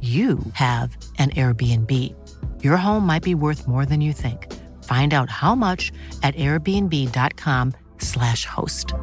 you have an Airbnb. Your home might be worth more than you think. Find out how much at airbnb.com/slash host.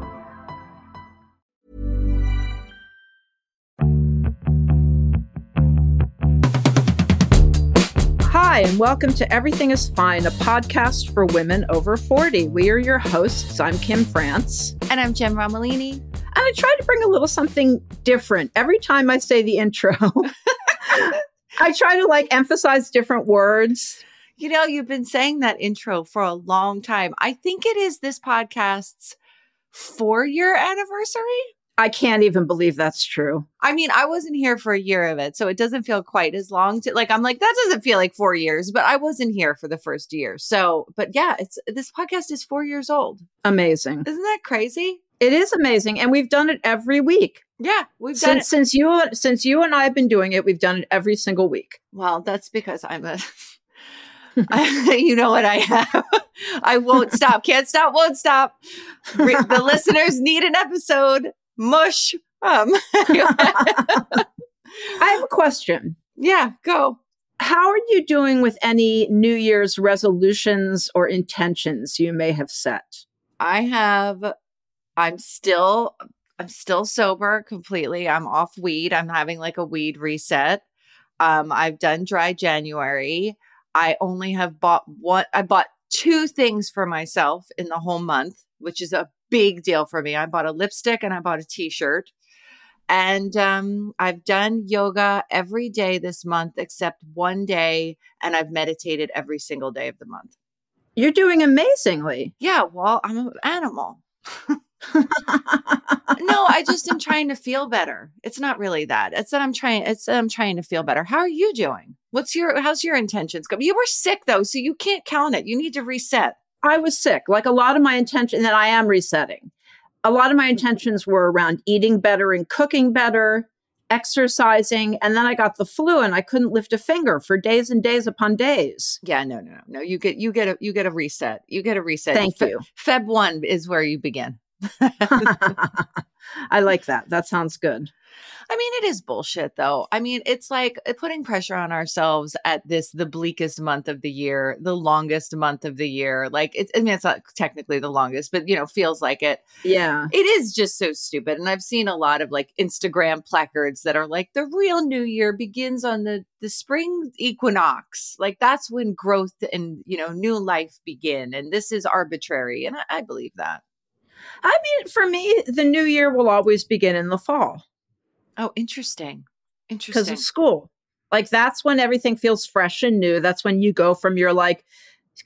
Hi, and welcome to Everything is Fine, a podcast for women over 40. We are your hosts. I'm Kim France. And I'm Jenn Romolini. And I try to bring a little something different every time I say the intro. I try to like emphasize different words. You know, you've been saying that intro for a long time. I think it is this podcast's four year anniversary. I can't even believe that's true. I mean, I wasn't here for a year of it, so it doesn't feel quite as long to like I'm like that doesn't feel like 4 years, but I wasn't here for the first year. So, but yeah, it's this podcast is 4 years old. Amazing. Isn't that crazy? It is amazing and we've done it every week. Yeah, we've done since, it. since you since you and I have been doing it, we've done it every single week. Well, that's because I'm a I, you know what I have. I won't stop. Can't stop. Won't stop. the listeners need an episode mush. Um, I have a question. Yeah, go. How are you doing with any New Year's resolutions or intentions you may have set? I have, I'm still, I'm still sober completely. I'm off weed. I'm having like a weed reset. Um, I've done dry January. I only have bought one, I bought two things for myself in the whole month, which is a big deal for me. I bought a lipstick and I bought a t-shirt. And um, I've done yoga every day this month except one day, and I've meditated every single day of the month. You're doing amazingly. Yeah, well, I'm an animal. no, I just am trying to feel better. It's not really that. It's that I'm trying. It's that I'm trying to feel better. How are you doing? What's your? How's your intentions go? You were sick though, so you can't count it. You need to reset. I was sick. Like a lot of my intention, that I am resetting. A lot of my intentions were around eating better and cooking better, exercising, and then I got the flu and I couldn't lift a finger for days and days upon days. Yeah, no, no, no, no. You get you get a you get a reset. You get a reset. Thank Fe- you. Feb one is where you begin. I like that. That sounds good. I mean, it is bullshit though. I mean, it's like uh, putting pressure on ourselves at this, the bleakest month of the year, the longest month of the year. Like, it's, I mean, it's not technically the longest, but, you know, feels like it. Yeah. It is just so stupid. And I've seen a lot of like Instagram placards that are like, the real new year begins on the, the spring equinox. Like, that's when growth and, you know, new life begin. And this is arbitrary. And I, I believe that. I mean, for me, the new year will always begin in the fall. Oh, interesting. Interesting. Because of school. Like that's when everything feels fresh and new. That's when you go from your like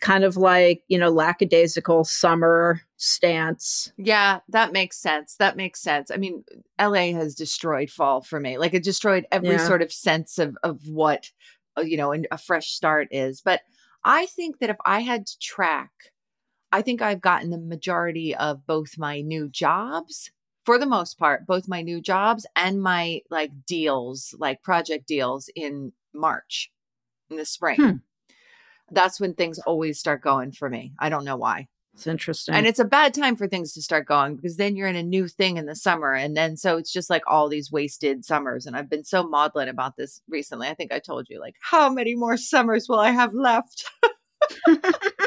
kind of like, you know, lackadaisical summer stance. Yeah, that makes sense. That makes sense. I mean, LA has destroyed fall for me. Like it destroyed every yeah. sort of sense of of what uh, you know, a fresh start is. But I think that if I had to track I think I've gotten the majority of both my new jobs for the most part, both my new jobs and my like deals, like project deals in March in the spring. Hmm. That's when things always start going for me. I don't know why. It's interesting. And it's a bad time for things to start going because then you're in a new thing in the summer. And then so it's just like all these wasted summers. And I've been so maudlin about this recently. I think I told you, like, how many more summers will I have left?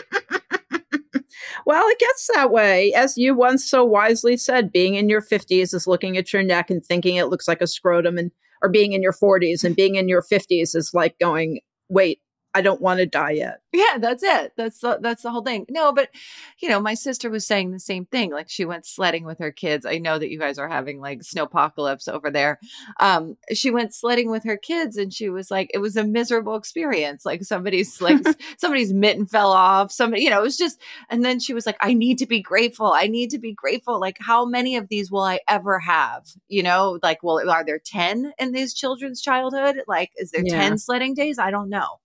well, it gets that way. As you once so wisely said, being in your 50s is looking at your neck and thinking it looks like a scrotum, and or being in your 40s and being in your 50s is like going, wait, I don't want to die yet. Yeah, that's it. That's the, that's the whole thing. No, but you know, my sister was saying the same thing. Like she went sledding with her kids. I know that you guys are having like snowpocalypse over there. Um, she went sledding with her kids, and she was like, it was a miserable experience. Like somebody's like somebody's mitten fell off. Somebody, you know, it was just. And then she was like, I need to be grateful. I need to be grateful. Like, how many of these will I ever have? You know, like, well, are there ten in these children's childhood? Like, is there Yeah. ten sledding days? I don't know.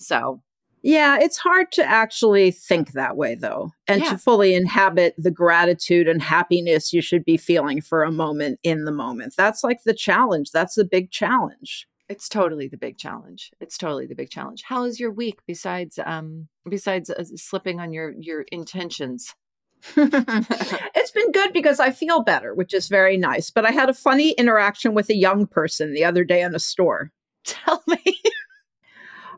So Yeah, it's hard to actually think that way, though, and Yeah. to fully inhabit the gratitude and happiness you should be feeling for a moment in the moment. That's like the challenge. That's the big challenge. It's totally the big challenge. It's totally the big challenge. How is your week besides um besides uh, slipping on your your intentions? it's been good because I feel better, which is very nice. But I had a funny interaction with a young person the other day in a store. Tell me.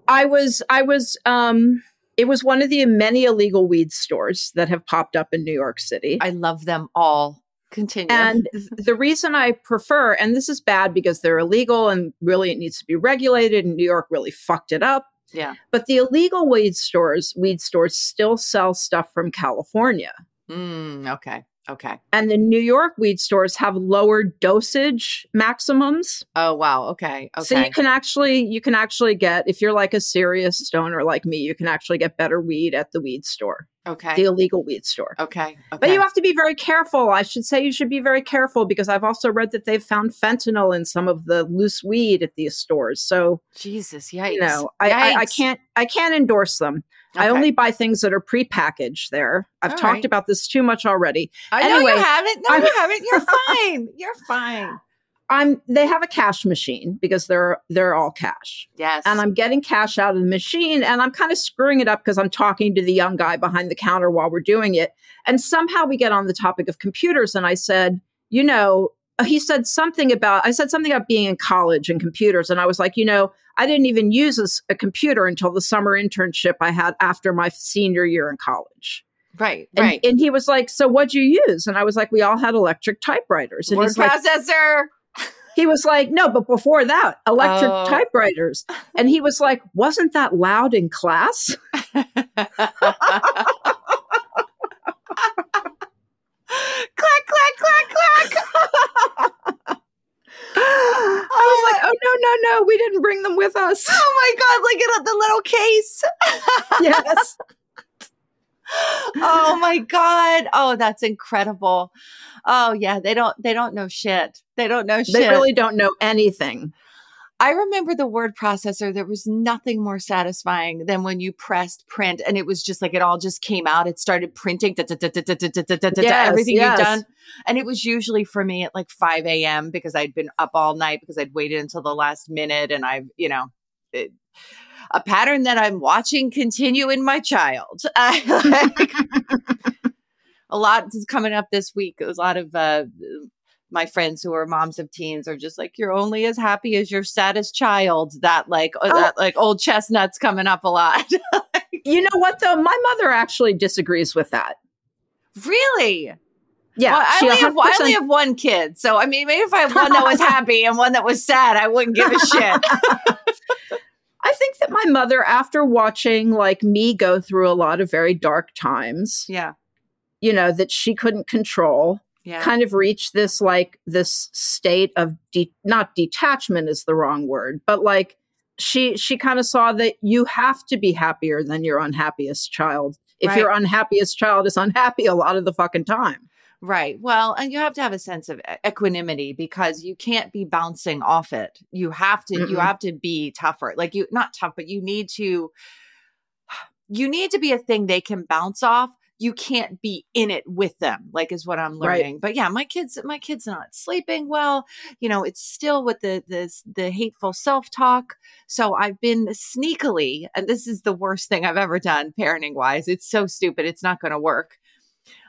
I was I was um it was one of the many illegal weed stores that have popped up in New York City. I love them all. Continue. And the reason I prefer, and this is bad because they're illegal and really it needs to be regulated, and New York really fucked it up. yeah. But the illegal weed stores, weed stores still sell stuff from California. Mm, okay. Okay. And the New York weed stores have lower dosage maximums. Oh wow. Okay. Okay. So you can actually you can actually get if you're like a serious stoner like me, you can actually get better weed at the weed store, okay. the illegal weed store. okay. Okay. But you have to be very careful. I should say you should be very careful because I've also read that they've found fentanyl in some of the loose weed at these stores. So Jesus. Yikes. you know, I, I, I can't I can't endorse them. I only buy things that are prepackaged there. I've All talked right. about this too much already. I know you haven't. No, I'm- you haven't. You're fine. You're fine. I'm they have a cash machine because they're they're all cash. Yes. and I'm getting cash out of the machine and I'm kind of screwing it up because I'm talking to the young guy behind the counter while we're doing it. And somehow we get on the topic of computers. And I said, you know, Uh, he said something about, I said something about being in college and computers. And I was like, you know, I didn't even use a computer until the summer internship I had after my senior year in college. right. And, Right. and he was like, so what'd you use? And I was like, we all had electric typewriters. And Word he's like, processor. he was like, no, but before that, electric Oh. typewriters. And he was like, wasn't that loud in class? the little case. yes. oh my god. Oh, that's incredible. Oh yeah, they don't they don't know shit. They don't know shit. They really don't know anything. I remember the word processor. There was nothing more satisfying than when you pressed print and it was just like it all just came out. It started printing everything you've done. And it was usually for me at like 5 a.m. because I'd been up all night because I'd waited until the last minute and I've, you know, it, a pattern that I'm watching continue in my child. Like, a lot is coming up this week. A lot of uh, my friends who are moms of teens are just like, you're only as happy as your saddest child. That like, uh, Oh. that like old chestnuts coming up a lot. You know what, though? My mother actually disagrees with that. really? Yeah. Well, I, only have, I only have one kid. So, I mean, maybe if I had one that was happy and one that was sad, I wouldn't give a shit. I think that my mother, after watching like me go through a lot of very dark times, yeah. you know, that she couldn't control, Yeah. kind of reached this like this state of de- not detachment is the wrong word, but like she she kind of saw that you have to be happier than your unhappiest child. If Right. your unhappiest child is unhappy a lot of the fucking time. Right. Well, and you have to have a sense of equanimity because you can't be bouncing off it. You have to you Mm-mm. have to be tougher. Like you not tough, but you need to you need to be a thing they can bounce off. you can't be in it with them like is what i'm Right. learning but yeah my kids my kids not sleeping well you know it's still with the the the hateful self-talk so i've been sneakily and this is the worst thing i've ever done parenting wise it's so stupid it's not going to work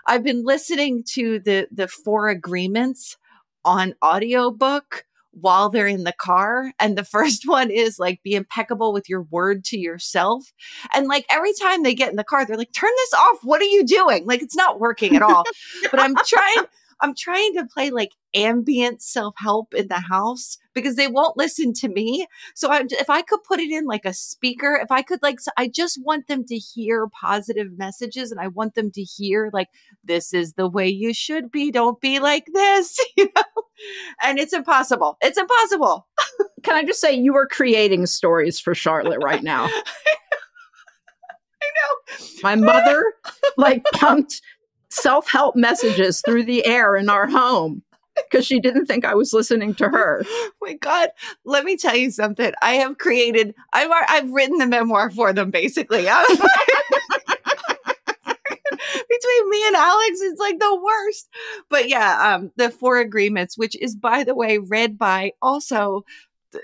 i've been listening to the the four agreements on audiobook while they're in the car and the first one is like be impeccable with your word to yourself. And like every time they get in the car they're like turn this off. What are you doing? Like it's not working at all. But i'm trying i'm trying to play like ambient self-help in the house because they won't listen to me. So I, if i could put it in like a speaker if i could like I just want them to hear positive messages and i want them to hear like this is the way you should be. Don't be like this you know? And it's impossible. It's impossible. Can I just say you are creating stories for Charlotte right now? i know. My mother like pumped self-help messages through the air in our home because she didn't think I was listening to her. my god let me tell you something. I have created i've i've written the memoir for them basically. Between me and alex it's like the worst. But yeah um the four agreements which is by the way read by also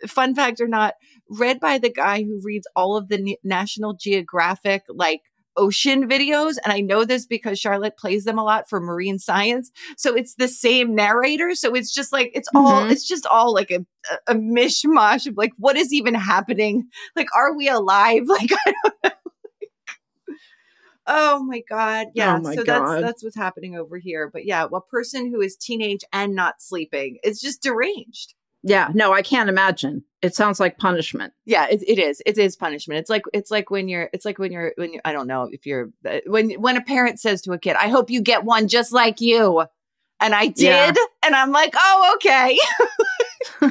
fun fact or not read by the guy who reads all of the national geographic like ocean videos and i know this because charlotte plays them a lot for marine science so it's the same narrator so it's just like it's all Mhm. it's just all like a, a, a mishmash of like what is even happening like are we alive like i don't know oh my god yeah Oh my so God. that's that's what's happening over here but yeah a person who is teenage and not sleeping is just deranged Yeah, no, I can't imagine. It sounds like punishment. yeah it, it is it is punishment it's like it's like when you're it's like when you're when you i don't know if you're uh, when when a parent says to a kid i hope you get one just like you and i did Yeah. and i'm like oh okay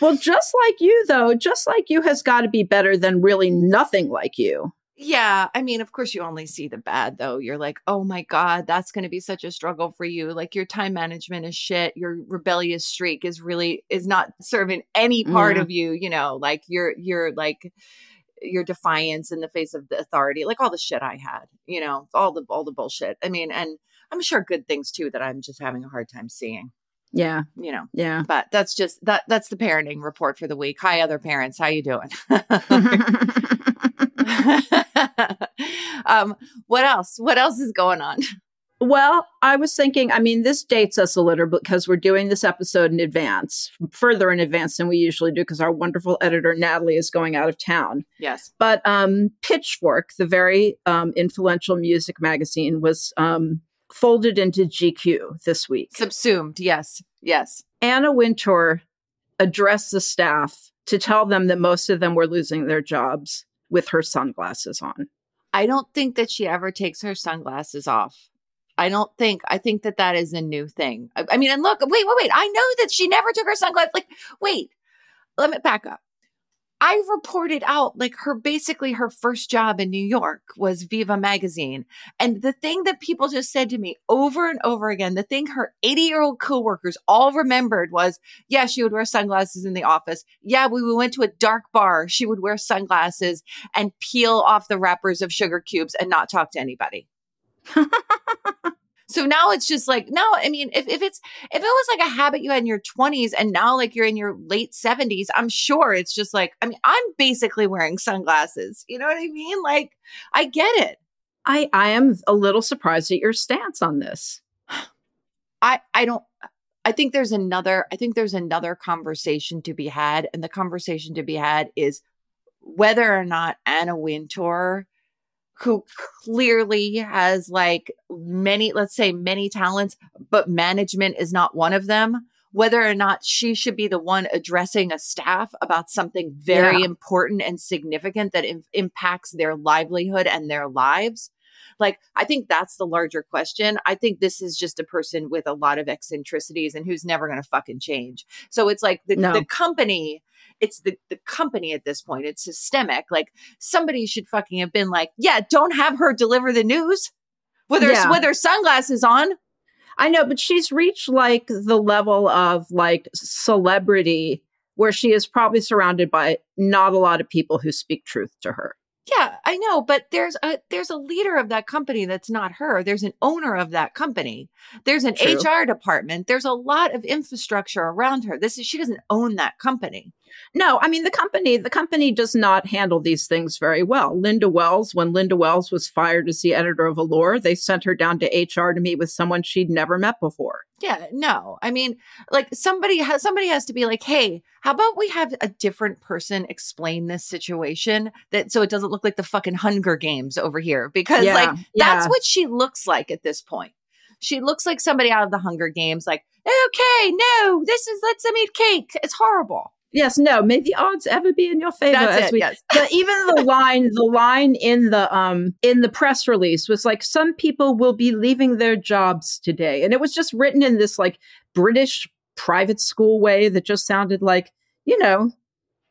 Well, just like you, though, just like you has got to be better than really nothing like you. Yeah, I mean, of course, you only see the bad, though. You're like, oh my God, that's going to be such a struggle for you. Like, your time management is shit. Your rebellious streak is really is not serving any part Yeah. of you. You know, like your your like your defiance in the face of the authority, like all the shit I had. You know, all the all the bullshit. I mean, and I'm sure good things too that I'm just having a hard time seeing. Yeah, You know, yeah. but that's just that that's the parenting report for the week. Hi, other parents, how you doing? um, what else? What else is going on? well, I was thinking, I mean, this dates us a little because we're doing this episode in advance, further in advance than we usually do because our wonderful editor, Natalie, is going out of town. Yes. But um, Pitchfork, the very um, influential music magazine, was um, folded into GQ this week. Subsumed. Yes. Yes. Anna Wintour addressed the staff to tell them that most of them were losing their jobs with her sunglasses on. I don't think that she ever takes her sunglasses off. I don't think. I think that that is a new thing. I, I mean, and look, wait, wait, wait. I know that she never took her sunglasses. Like, wait, let me back up. I reported out like her basically her first job in New York was Viva magazine. And the thing that people just said to me over and over again, the thing her 80 year old coworkers all remembered was, yeah, she would wear sunglasses in the office. Yeah, we we went to a dark bar. She would wear sunglasses and peel off the wrappers of sugar cubes and not talk to anybody. So now it's just like, no, I mean, if, if it's, if it was like a habit you had in your 20s and now like you're in your late 70s, I'm sure it's just like, I mean, I'm basically wearing sunglasses. You know what I mean? Like, I get it. I, I am a little surprised at your stance on this. I, I don't, I think there's another, I think there's another conversation to be had. And the conversation to be had is whether or not Anna Wintour, who clearly has like many, let's say many talents, but management is not one of them, whether or not she should be the one addressing a staff about something very Yeah. important and significant that im- impacts their livelihood and their lives. Like, I think that's the larger question. I think this is just a person with a lot of eccentricities and who's never going to fucking change. So it's like the, No. the company, it's the, the company at this point. It's systemic. Like somebody should fucking have been like, yeah, don't have her deliver the news with her, Yeah. with her sunglasses on. I know, but she's reached like the level of like celebrity where she is probably surrounded by not a lot of people who speak truth to her. Yeah, I know, but there's a there's a leader of that company that's not her. There's an owner of that company. There's an True. HR department. There's a lot of infrastructure around her. This is she doesn't own that company. No, I mean the company. The company does not handle these things very well. Linda Wells, when Linda Wells was fired as the editor of Allure, they sent her down to HR to meet with someone she'd never met before. Yeah, no. I mean, like somebody has somebody has to be like, "Hey, how about we have a different person explain this situation that so it doesn't look like the fucking Hunger Games over here?" Because Yeah, like yeah. that's what she looks like at this point. She looks like somebody out of the Hunger Games like, "Okay, no, this is let's them eat cake. It's horrible." Yes, no. May the odds ever be in your favor. That's as it. we- yes. the, even the line the line in the um in the press release was like some people will be leaving their jobs today and it was just written in this like british private school way that just sounded like you know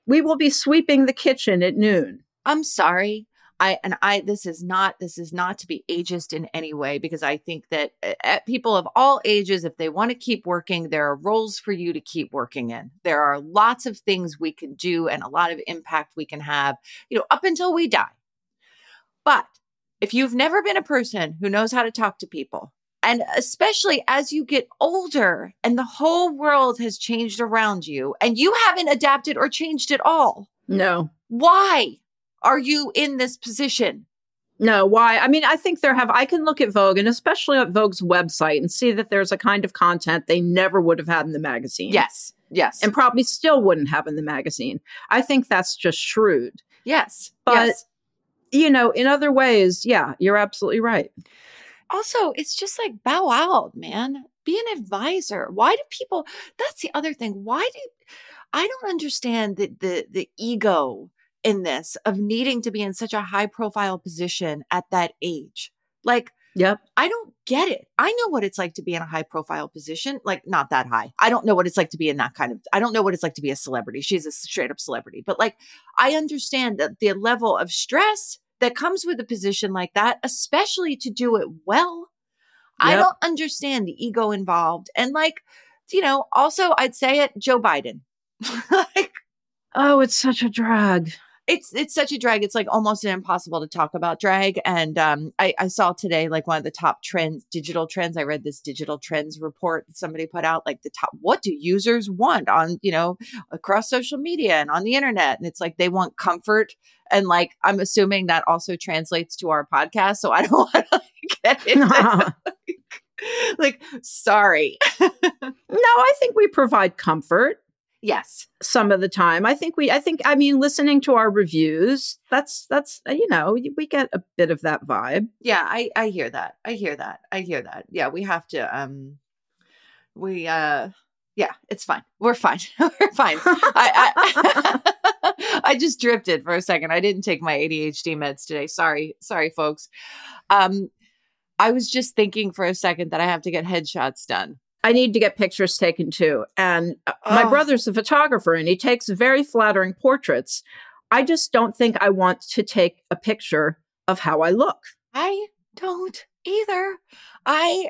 we will be sweeping the kitchen at noon I'm sorry. I and I this is not this is not to be ageist in any way because I think that uh, uh, people of all ages if they want to keep working there are roles for you to keep working in. There are lots of things we can do and a lot of impact we can have, you know, up until we die. But if you've never been a person who knows how to talk to people and especially as you get older and the whole world has changed around you and you haven't adapted or changed at all, no why are you in this position? no why i mean i think there have i can look at vogue and especially at vogue's website and see that there's a kind of content they never would have had in the magazine Yes. Yes. and probably still wouldn't have in the magazine i think that's just shrewd yes. But- yes. you know, in other ways, yeah, you're absolutely right. Also, it's just like bow out, man. Be an advisor. Why do people that's the other thing. Why do I don't understand the the the ego in this of needing to be in such a high profile position at that age. Like Yep. I don't get it. I know what it's like to be in a high profile position, like not that high. I don't know what it's like to be in that kind of, I don't know what it's like to be a celebrity. She's a straight up celebrity, but like I understand that the level of stress that comes with a position like that, especially to do it well. I don't understand the ego involved. And like, you know, also I'd say it, Joe Biden. like, Oh, it's such a drag. It's it's such a drag. It's like almost impossible to talk about drag. And um, I, I saw today like one of the top trends, digital trends. I read this digital trends report that somebody put out, like the top. What do users want on you know across social media and on the internet? And it's like they want comfort. And like I'm assuming that also translates to our podcast. So I don't want to get into like sorry. no, I think we provide comfort yes. some of the time. I think we I think I mean listening to our reviews, that's that's uh, you know, we get a bit of that vibe. yeah i i hear that. I hear that. I hear that. Yeah we have to um we uh yeah it's fine. We're fine. We're fine. I i i just drifted for a second. I didn't take my adhd meds today. Sorry sorry folks. Um i was just thinking for a second that i have to get headshots done I need to get pictures taken too. And uh, my Oh. brother's a photographer and he takes very flattering portraits. I just don't think I want to take a picture of how I look. I don't either. I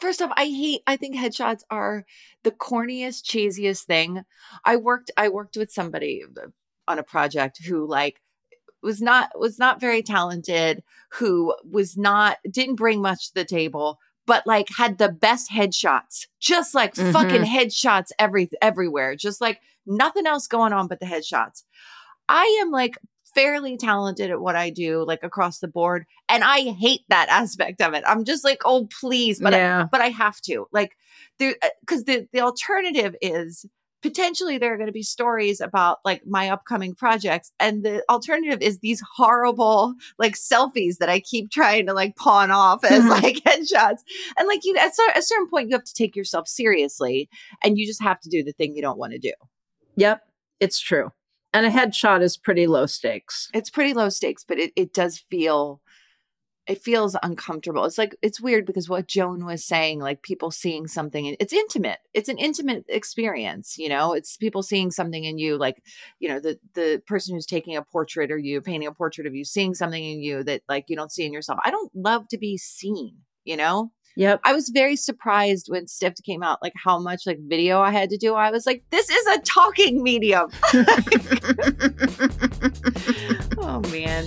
first off, I hate I think headshots are the corniest, cheesiest thing. I worked I worked with somebody uh, on a project who like was not was not very talented, who was not didn't bring much to the table, but like had the best headshots. Just like Mhm. fucking headshots every everywhere. Just like nothing else going on but the headshots. I am like fairly talented at what I do, like across the board. And I hate that aspect of it. I'm just like, oh, please. But, I, but I have to. Like, because the, the alternative is potentially there are going to be stories about like my upcoming projects. And the alternative is these horrible like selfies that I keep trying to like pawn off as Mhm. like headshots. And like, you, at a certain point, you have to take yourself seriously and you just have to do the thing you don't want to do. Yep, it's true. And a headshot is pretty low stakes. it's pretty low stakes, but it, it does feel it feels uncomfortable. It's like it's weird because what Joan was saying, like people seeing something, and it's intimate. It's an intimate experience, you know. It's people seeing something in you, like you know the the person who's taking a portrait or you painting a portrait of you, seeing something in you that like you don't see in yourself. I don't love to be seen, you know. Yep. I was very surprised when Stiffed came out, like how much like video I had to do. I was like, this is a talking medium. oh man.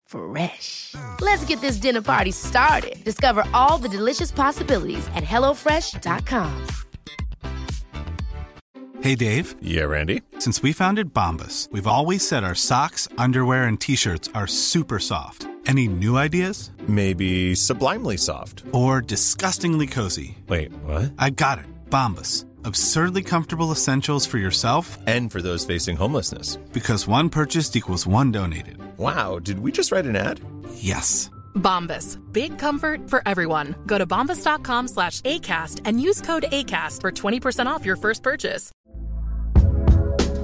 Fresh. Let's get this dinner party started. Discover all the delicious possibilities at hellofresh.com. Hey, Dave. Yeah, Randy. Since we founded Bombas, we've always said our socks, underwear, and t shirts are super soft. Any new ideas? Maybe sublimely soft. Or disgustingly cozy? Wait, what? I got it. Bombas. Absurdly comfortable essentials for yourself And for those facing homelessness. because one purchased equals one donated. Wow, did we just write an ad? Yes. Bombas. Big comfort for everyone. Go to bombas.com slash ACAST and use code ACAST for 20% off your first purchase.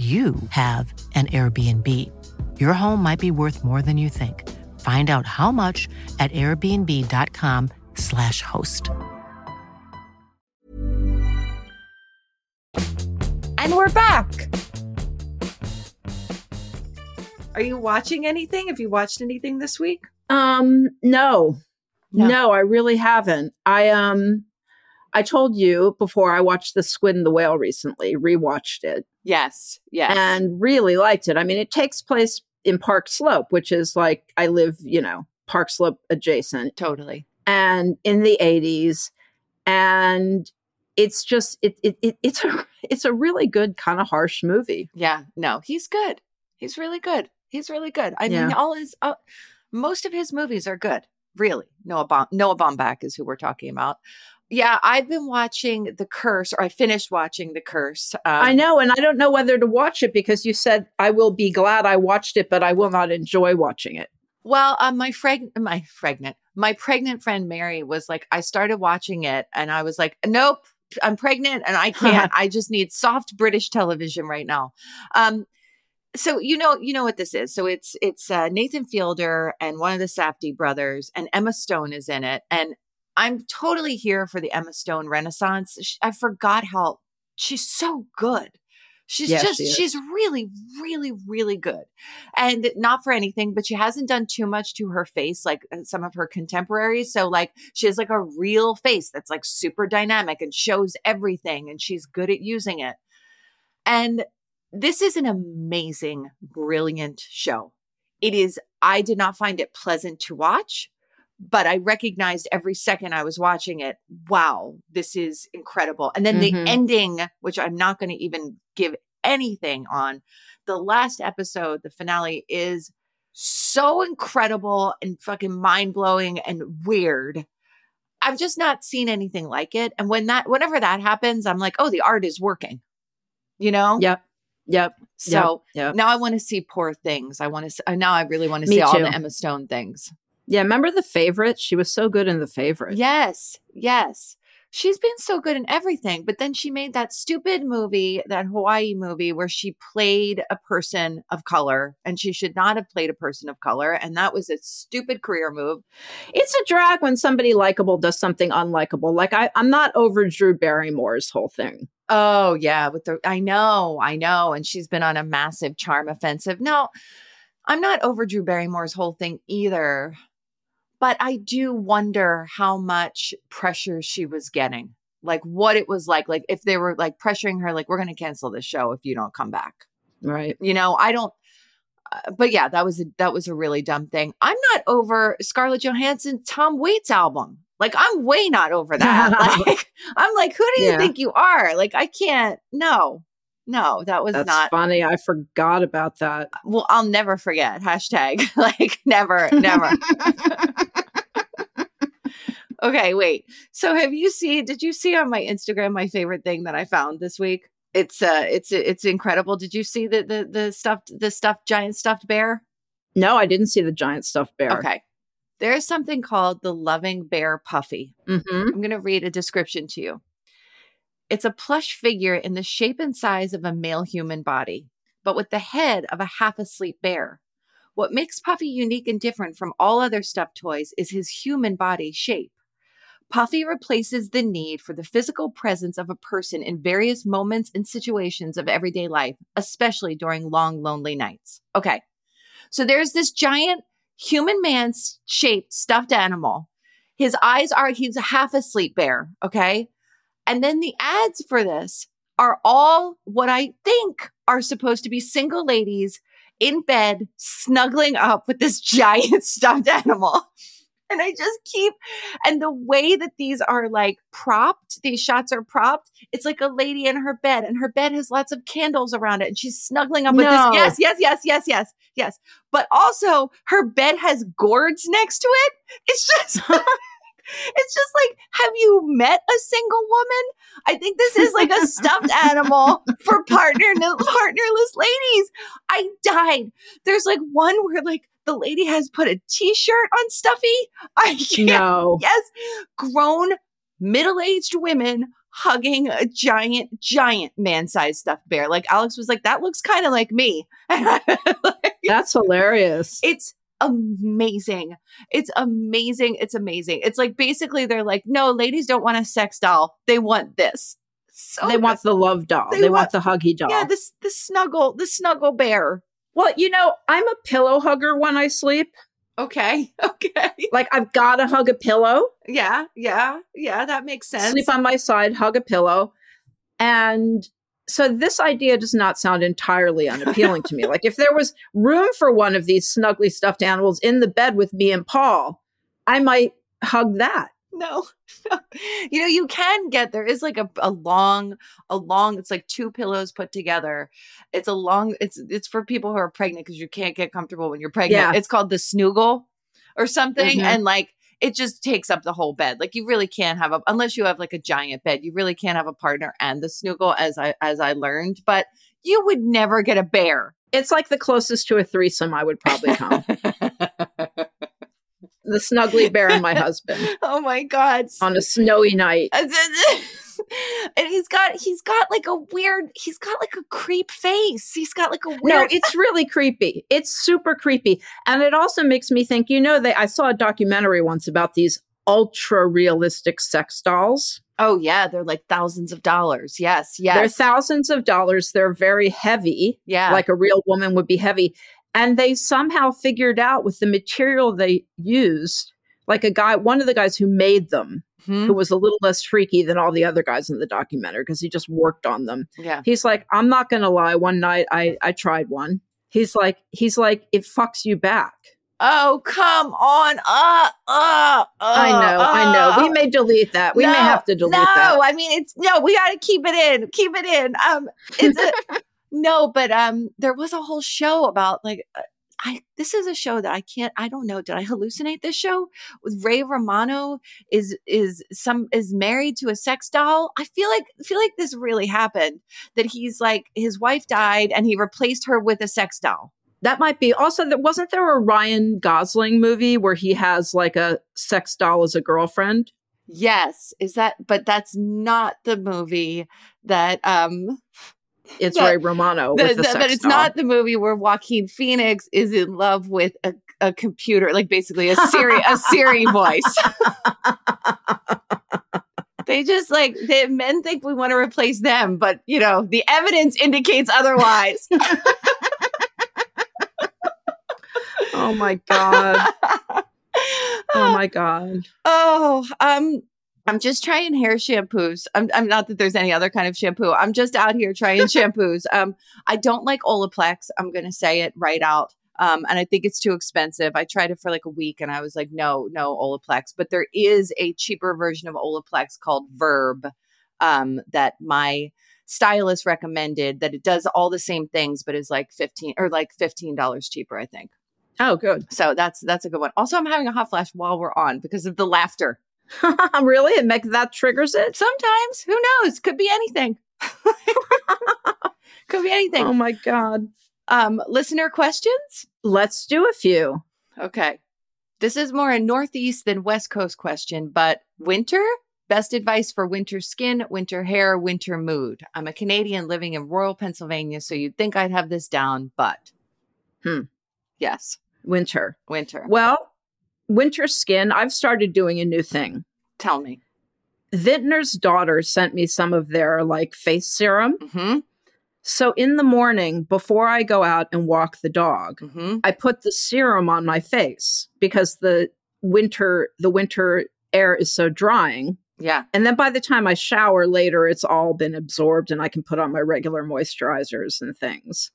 you have an Airbnb. Your home might be worth more than you think. Find out how much at airbnb.com/slash host. And we're back. Are you watching anything? Have you watched anything this week? Um, no. No. no, I really haven't. I um, I told you before I watched the Squid and the Whale recently, rewatched it, Yes. Yes. and really liked it. I mean, it takes place in Park Slope, which is like I live, you know, Park Slope adjacent, totally. and in the eighties, and it's just it, it, it it's a it's a really good kind of harsh movie. Yeah. No, he's good. He's really good. He's really good. I mean, all his, uh, most of his movies are good. Really. Noah, Baum- Noah Baumbach is who we're talking about. Yeah, I've been watching The Curse, or I finished watching The Curse. Um, I know, and I don't know whether to watch it because you said I will be glad I watched it, but I will not enjoy watching it. Well, um, my freg- my pregnant, my pregnant friend Mary was like, I started watching it, and I was like, nope, I'm pregnant, and I can't. I just need soft British television right now. Um, so you know, you know what this is. So it's it's uh, Nathan Fielder and one of the Safdie brothers, and Emma Stone is in it, and I'm totally here for the Emma Stone renaissance. Sh- I forgot how she's so good. She's just she she's really really really good. And not for anything, but she hasn't done too much to her face like uh, some of her contemporaries. So like she has like a real face that's like super dynamic and shows everything and she's good at using it. And this is an amazing, brilliant show. It is, I did not find it pleasant to watch, but I recognized every second I was watching it, wow, this is incredible. And then Mhm. the ending, which I'm not going to even give anything on, the last episode, the finale is so incredible and fucking mind blowing and weird. I've just not seen anything like it. And when that, whenever that happens, I'm like, oh, the art is working, you know? Yep. Yep. So yep. now I want to see poor things. I want to, now I really want to see all the Emma Stone things. Yeah. Remember the favorite? She was so good in the favorite. Yes, yes. She's been so good in everything, but then she made that stupid movie, that Hawaii movie where she played a person of color and she should not have played a person of color. And that was a stupid career move. It's a drag when somebody likable does something unlikable. Like I, I'm not over Drew Barrymore's whole thing. Oh, yeah. With the, I know, I know. And she's been on a massive charm offensive. No, I'm not over Drew Barrymore's whole thing either. But I do wonder how much pressure she was getting. Like what it was like. Like if they were like pressuring her, like, we're going to cancel this show if you don't come back. Right. You know, I don't. Uh, but yeah, that was a, that was a really dumb thing. I'm not over Scarlett Johansson, Tom Waits album. Like I'm way not over that. like I'm like, who do you Yeah. think you are? Like I can't. No, no, that was That's not. funny. I forgot about that. Well, I'll never forget. Hashtag like never, never. okay, wait. So have you seen? Did you see on my Instagram my favorite thing that I found this week? It's uh, it's it's incredible. Did you see the the the stuffed the stuffed giant stuffed bear? No, I didn't see the giant stuffed bear. Okay. There's something called the loving bear puffy. hmm I'm going to read a description to you. It's a plush figure in the shape and size of a male human body, but with the head of a half asleep bear. What makes Puffy unique and different from all other stuffed toys is his human body shape. Puffy replaces the need for the physical presence of a person in various moments and situations of everyday life, especially during long, lonely nights. Okay. So there's this giant human man shaped stuffed animal. His eyes are, he's a half asleep bear. Okay. And then the ads for this are all what I think are supposed to be single ladies in bed snuggling up with this giant stuffed animal. And I just keep, and the way that these are like propped, these shots are propped, it's like a lady in her bed, and her bed has lots of candles around it, and she's snuggling up with this. Yes, yes, yes, yes, yes, yes. But also, her bed has gourds next to it. It's just. It's just like, have you met a single woman? I think this is like a stuffed animal for partner partnerless ladies. I died. There's like one where like the lady has put a t-shirt on Stuffy. I can't. No. Yes, grown middle-aged women hugging a giant, giant man-sized stuffed bear. Like Alex was like, that looks kind of like me. Like, That's hilarious. it's amazing. It's amazing. It's amazing. It's like basically they're like, no, ladies don't want a sex doll. They want this. So they want the love doll. They They, want- want, the huggy doll. yeah, this the snuggle, the snuggle bear. Well, you know, I'm a pillow hugger when I sleep. Okay. Okay. Like I've got to hug a pillow, Yeah. Yeah. Yeah. That makes sense. sleep on my side, hug a pillow. And so this idea does not sound entirely unappealing to me. Like if there was room for one of these snuggly stuffed animals in the bed with me and Paul, I might hug that. No, no. You know, you can get there is like a, a long, a long, it's like two pillows put together. It's a long, it's it's for people who are pregnant because you can't get comfortable when you're pregnant. Yeah. It's called the snuggle or something. Mhm. And like it just takes up the whole bed. Like you really can't have a unless you have like a giant bed, you really can't have a partner and the snuggle as I as I learned. But you would never get a bear. It's like the closest to a threesome I would probably come. the snuggly bear and my husband oh my god. on a snowy night. and he's got he's got like a weird he's got like a creep face. He's got like a weird No, it's really creepy. It's super creepy. And it also makes me think, you know, they I saw a documentary once about these ultra realistic sex dolls. Oh yeah, they're like thousands of dollars. Yes, yes. They're thousands of dollars. They're very heavy, yeah. like a real woman would be heavy. And they somehow figured out with the material they used, like a guy, one of the guys who made them, Mhm. who was a little less freaky than all the other guys in the documentary because he just worked on them. yeah. He's like, I'm not gonna lie. One night I I tried one. He's like, he's like, it fucks you back. Oh, come on. Uh, uh, uh, I know, I know. We uh. may delete that. We may have to delete no, that. No, I mean it's no, we gotta keep it in. Keep it in. Um it's a no, but um there was a whole show about like uh, I this is a show that I can't I don't know. Did I hallucinate this show? With Ray Romano is is some is married to a sex doll. I feel like feel like this really happened. That he's like his wife died and he replaced her with a sex doll. That might be. Also, there wasn't there a Ryan Gosling movie where he has like a sex doll as a girlfriend? Yes, is that but that's not the movie that um It's That- Ray Romano the- with the but it's doll. not the movie where Joaquin Phoenix is in love with a, a computer, like basically a Siri, a Siri voice. they just like the men think we want to replace them, but you know the evidence indicates otherwise. Oh my god! Oh my god! Oh, um, I'm just trying hair shampoos. I'm, I'm not that there's any other kind of shampoo. I'm just out here trying shampoos. Um, I don't like Olaplex. I'm gonna say it right out. Um, and I think it's too expensive. I tried it for like a week and I was like, no, no Olaplex. But there is a cheaper version of Olaplex called Verb um, that my stylist recommended that it does all the same things, but is like 15 or like $15 cheaper, I think. Oh, good. So that's that's a good one. Also, I'm having a hot flash while we're on because of the laughter. really? It make that triggers it? Sometimes, who knows? Could be anything. Could be anything. Oh my god. Um, listener questions? Let's do a few. Okay. This is more a Northeast than West Coast question, but winter? Best advice for winter skin, winter hair, winter mood. I'm a Canadian living in rural Pennsylvania, so you'd think I'd have this down, but. Hmm. Yes. Winter. Winter. Well, winter skin, I've started doing a new thing. Tell me. Vintner's daughter sent me some of their like face serum. Mm-hmm. So in the morning, before I go out and walk the dog, Mm-hmm. I put the serum on my face because the winter the winter air is so drying. Yeah. And then by the time I shower later, it's all been absorbed and I can put on my regular moisturizers and things.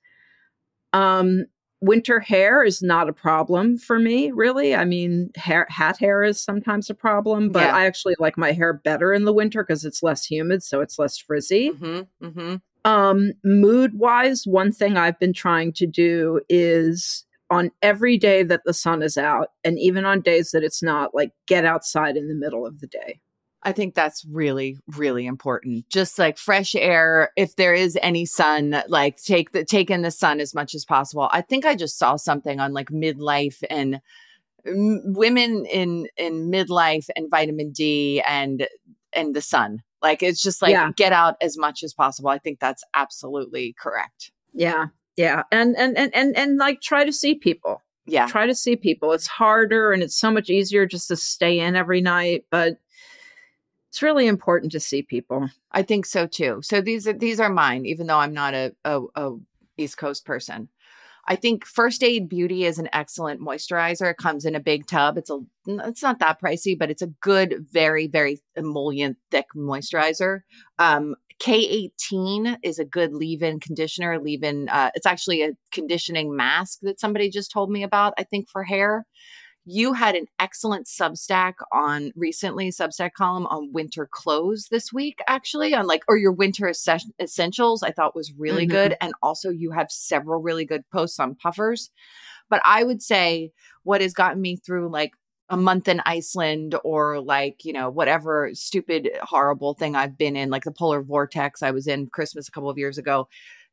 Um, winter hair is not a problem for me, really. I mean, hair, hat hair is sometimes a problem, but Yeah. I actually like my hair better in the winter because it's less humid, so it's less frizzy. Mm-hmm. Mm-hmm. Um, mood wise, one thing I've been trying to do is on every day that the sun is out, and even on days that it's not, like get outside in the middle of the day. I think that's really, really important. Just like fresh air, if there is any sun, like take the take in the sun as much as possible. I think I just saw something on like midlife and mm, women in in midlife and vitamin D and and the sun. Like it's just like Yeah. get out as much as possible. I think that's absolutely correct. Yeah. Yeah. And and and and, and like try to see people. Yeah. Try to see people. It's harder and it's so much easier just to stay in every night, but it's really important to see people. I think so too. So these are these are mine, even though I'm not a, a, a East Coast person. I think First Aid Beauty is an excellent moisturizer. It comes in a big tub. It's a it's not that pricey, but it's a good, very very emollient thick moisturizer. Um, K18 is a good leave-in conditioner. Leave-in. Uh, it's actually a conditioning mask that somebody just told me about. I think for hair you had an excellent Substack on recently, Substack column on winter clothes this week, actually, on like, or your winter essen- essentials, I thought was really Mhm. good. And also, you have several really good posts on puffers. But I would say what has gotten me through like a month in Iceland or like, you know, whatever stupid, horrible thing I've been in, like the polar vortex I was in Christmas a couple of years ago,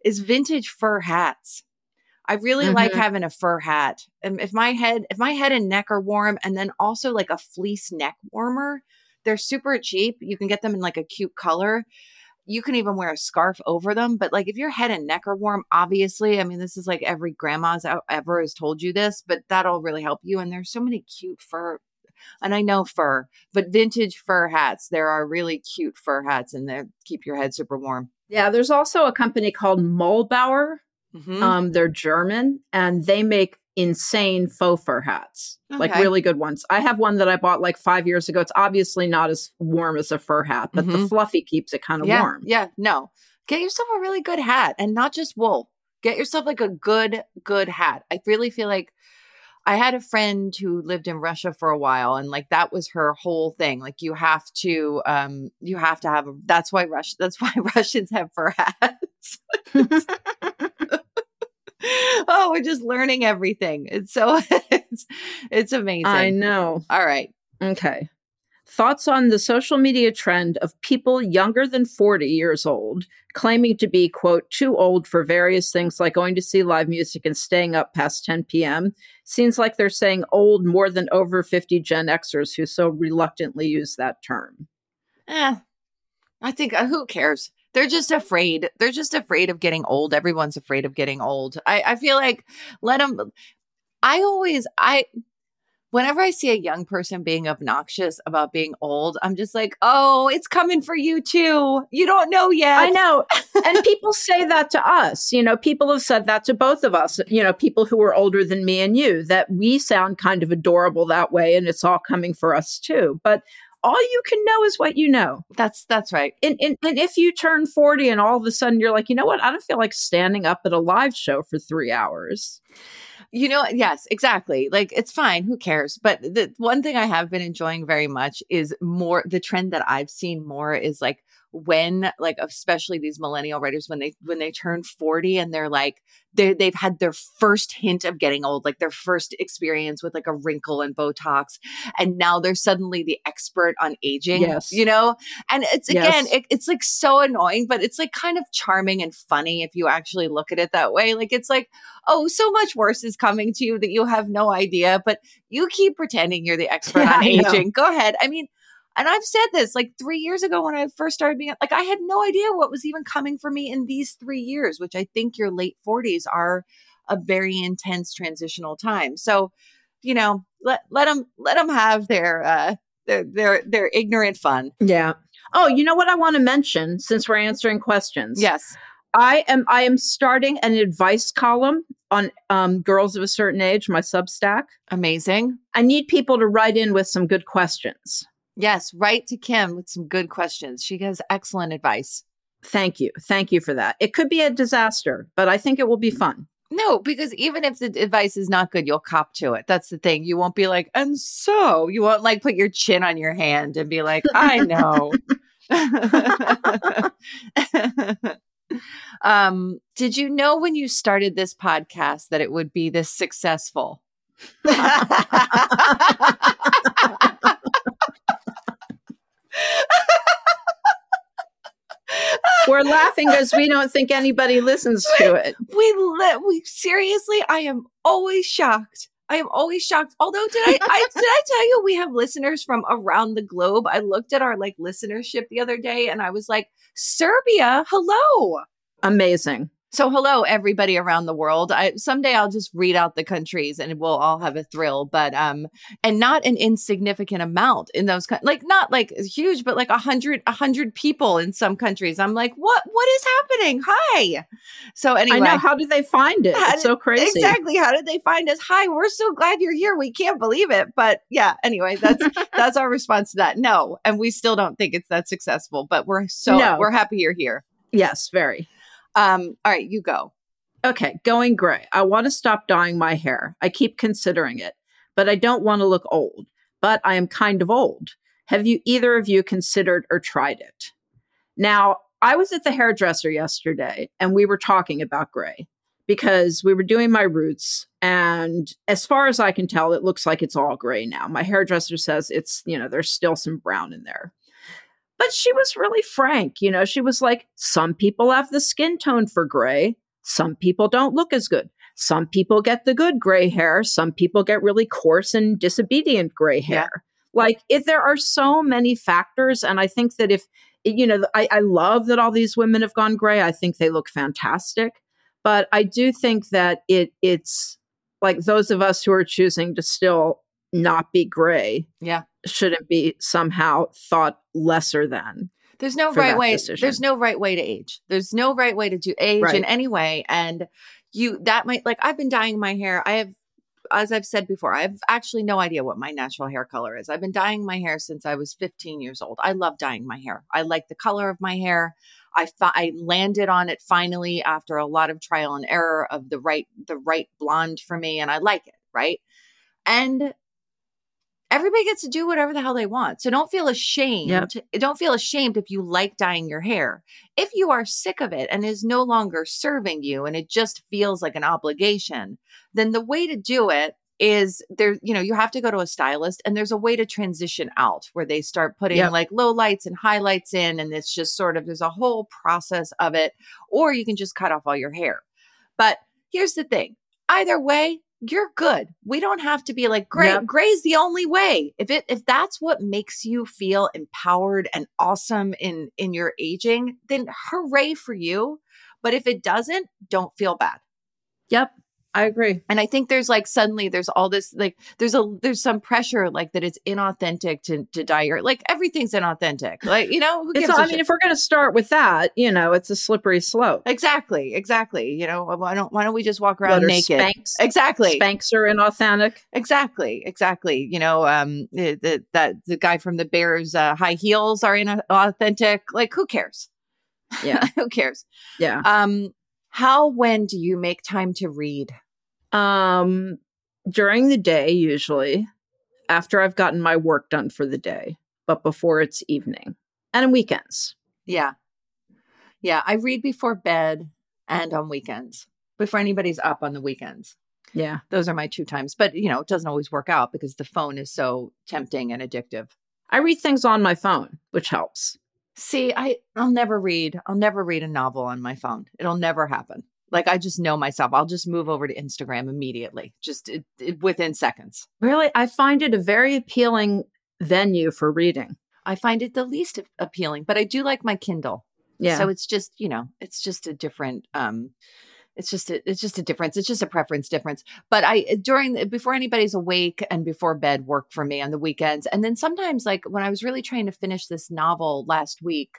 is vintage fur hats. I really like Mhm. having a fur hat. And if my head, if my head and neck are warm, and then also like a fleece neck warmer, they're super cheap. You can get them in like a cute color. You can even wear a scarf over them. But like if your head and neck are warm, obviously, I mean, this is like every grandma's ever has told you this, but that'll really help you. And there's so many cute fur. And I know fur, but vintage fur hats. There are really cute fur hats and they keep your head super warm. Yeah, there's also a company called Mollbauer. Mhm. Um, they're German and they make insane faux fur hats, like really good ones. I have one that I bought like five years ago. It's obviously not as warm as a fur hat, but the Mhm. fluffy keeps it kind of yeah, warm. Yeah, no. Get yourself a really good hat and not just wool. Get yourself like a good, good hat. I really feel like I had a friend who lived in Russia for a while and like that was her whole thing. Like you have to um you have to have a that's why Rush that's why Russians have fur hats. oh, we're just learning everything. It's so it's it's amazing. I know. All right. Okay. Thoughts on the social media trend of people younger than 40 years old claiming to be, quote, too old for various things like going to see live music and staying up past 10 p.m. Seems like they're saying old more than over 50 Gen Xers who so reluctantly use that term. Eh, I think uh, who cares? They're just afraid. They're just afraid of getting old. Everyone's afraid of getting old. I, I feel like let them. I always, I, whenever I see a young person being obnoxious about being old, I'm just like, oh, it's coming for you too. You don't know yet. I know. and people say that to us. You know, people have said that to both of us, you know, people who are older than me and you, that we sound kind of adorable that way and it's all coming for us too. But all you can know is what you know. That's that's right. And, and, and if you turn 40 and all of a sudden you're like, you know what? I don't feel like standing up at a live show for three hours. You know, yes, exactly. Like it's fine. Who cares? But the one thing I have been enjoying very much is more the trend that I've seen more is like when like especially these millennial writers when they when they turn 40 and they're like they they've had their first hint of getting old like their first experience with like a wrinkle and botox and now they're suddenly the expert on aging Yes. you know? And it's again Yes. it, it's like so annoying but it's like kind of charming and funny if you actually look at it that way. Like it's like oh so much worse is coming to you that you have no idea but you keep pretending you're the expert Yeah, on aging. Go ahead. I mean and I've said this like three years ago when I first started being like, I had no idea what was even coming for me in these three years, which I think your late 40s are a very intense transitional time. So, you know, let let them let them have their uh their their their ignorant fun. Yeah. Oh, you know what I want to mention since we're answering questions? Yes. I am I am starting an advice column on um, girls of a certain age, my Substack. Amazing. I need people to write in with some good questions. Yes, write to Kim with some good questions. She has excellent advice. Thank you. Thank you for that. It could be a disaster, but I think it will be fun. No, because even if the advice is not good, you'll cop to it. That's the thing. You won't be like, and so you won't like put your chin on your hand and be like, I know. um, did you know when you started this podcast that it would be this successful? We're laughing because we don't think anybody listens to it. we let we seriously i am always shocked i am always shocked although did I, I did i tell you we have listeners from around the globe i looked at our like listenership the other day and i was like serbia hello Amazing. So hello everybody around the world i someday i'll just read out the countries and we'll all have a thrill but um and not an insignificant amount in those like not like huge but like a hundred a hundred people in some countries i'm like what what is happening hi so anyway I know. How did they find it? It's so crazy. Exactly. How did they find us? Hi, we're so glad you're here. We can't believe it. But yeah, anyway, that's that's our response to that. No. And we still don't think it's that successful, but we're so No. we're happy you're here. Yes, very. Um, all right, you go. Okay, going gray. I want to stop dyeing my hair. I keep considering it, but I don't want to look old. But I am kind of old. Have you either of you considered or tried it? Now, I was at the hairdresser yesterday and we were talking about gray because we were doing my roots. And as far as I can tell, it looks like it's all gray now. My hairdresser says it's, you know, there's still some brown in there. But she was really frank. You know, she was like, some people have the skin tone for gray, some people don't look as good. Some people get the good gray hair, some people get really coarse and disobedient gray hair. Like, if there are so many factors, and I think that if, you know, I, I love that all these women have gone gray. I think they look fantastic. But I do think that it it's like those of us who are choosing to still not be gray Yeah. shouldn't be somehow thought lesser than. There's no right way. decision. There's no right way to age. There's no right way to do age Right. in any way. And you that might like I've been dyeing my hair. I have as I've said before, I have actually no idea what my natural hair color is. I've been dyeing my hair since I was 15 years old. I love dyeing my hair. I like the color of my hair. I fi- I landed on it finally after a lot of trial and error of the right the right blonde for me and I like it, right? And everybody gets to do whatever the hell they want. So don't feel ashamed. Don't feel ashamed if you like dyeing your hair. If you are sick of it and is no longer serving you and it just feels like an obligation, then the way to do it is there you know you have to go to a stylist and there's a way to transition out where they start putting Yep. like low lights and highlights in and it's just sort of there's a whole process of it or you can just cut off all your hair but here's the thing either way you're good. We don't have to be like gray Yep. gray's the only way. If it if that's what makes you feel empowered and awesome in in your aging then hooray for you. But if it doesn't don't feel bad. Yep, I agree. and i think there's like suddenly there's all this like there's a there's some pressure like that it's inauthentic to to dye your like everything's inauthentic like you know who gives a I mean, shit? if we're going to start with that, you know, it's a slippery slope. exactly exactly you know why don't why don't we just walk around naked Spanx, exactly Spanx are inauthentic. Exactly, exactly. You know, um, the, the that the guy from the Bears uh, high heels are inauthentic. Like, who cares? Yeah. who cares? Yeah. Um, how when do you make time to read? Um, during the day, usually, after I've gotten my work done for the day, but before it's evening and on weekends. Yeah. Yeah. I read before bed and on weekends, before anybody's up on the weekends. Yeah. Those are my two times. But, you know, it doesn't always work out because the phone is so tempting and addictive. I read things on my phone, which helps. See, I I'll never read. I'll never read a novel on my phone. It'll never happen. Like I just know myself. I'll just move over to Instagram immediately, just it, it, within seconds. Really, I find it a very appealing venue for reading. I find it the least appealing, but I do like my Kindle. Yeah. So it's just, you know, it's just a different um it's just a, it's just a difference. It's just a preference difference. But I during before anybody's awake and before bed work for me on the weekends. And then sometimes like when I was really trying to finish this novel last week,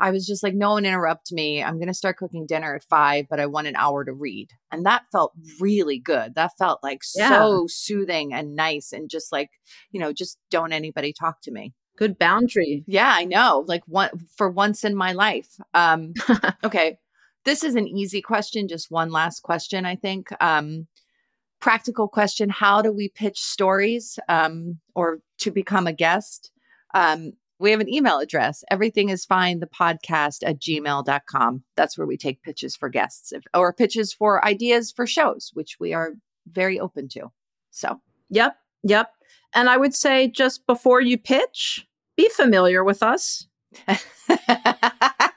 I was just like, no one interrupt me. I'm going to start cooking dinner at five, but I want an hour to read. And that felt really good. That felt like Yeah. so soothing and nice and just like, you know, just don't anybody talk to me. Good boundary. Yeah, I know. Like one for once in my life. Um okay. This is an easy question, just one last question, I think. Um practical question, how do we pitch stories um or to become a guest? Um we have an email address. Everything is fine, the podcast at gmail.com. That's where we take pitches for guests if, or pitches for ideas for shows, which we are very open to. So Yep. Yep. And I would say just before you pitch, be familiar with us.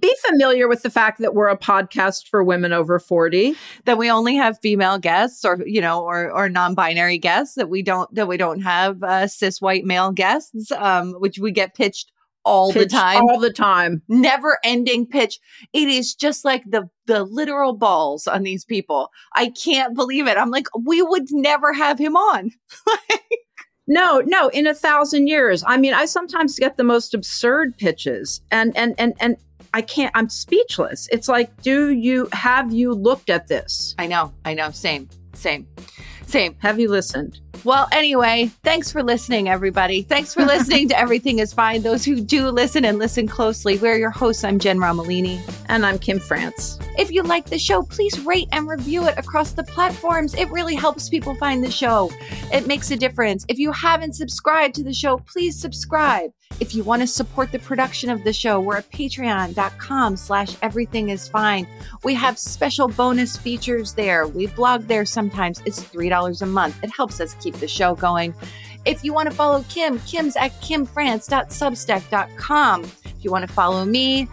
Be familiar with the fact that we're a podcast for women over 40. that we only have female guests or you know or or non-binary guests that we don't that we don't have uh, cis white male guests um which we get pitched all Pitched the time All the time. never ending pitch it is just like the the literal balls on these people i can't believe it i'm like we would never have him on No, no, in a thousand years. I mean, I sometimes get the most absurd pitches and and and and I can't I'm speechless. It's like, do you have you looked at this? i know i know same same same Have you listened? Well, anyway, thanks for listening, everybody. Thanks for listening to Everything is Fine. Those who do listen and listen closely, we're your hosts. I'm Jenn Romolini. And I'm Kim France. If you like the show, please rate and review it across the platforms. It really helps people find the show. It makes a difference. If you haven't subscribed to the show, please subscribe. If you want to support the production of the show, we're at patreon.com slash everything is fine. We have special bonus features there. We blog there sometimes. It's $3 a month. It helps us keep the show going. If you want to follow Kim, Kim's at kimfrance.substack.com. If you want to follow me,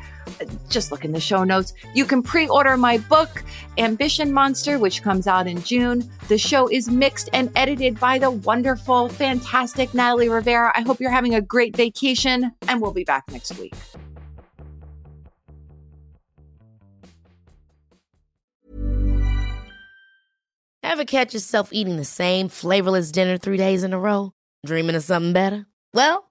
just look in the show notes. You can pre order my book, Ambition Monster, which comes out in June. The show is mixed and edited by the wonderful, fantastic Natalie Rivera. I hope you're having a great vacation, and we'll be back next week. Ever catch yourself eating the same flavorless dinner three days in a row? Dreaming of something better? Well,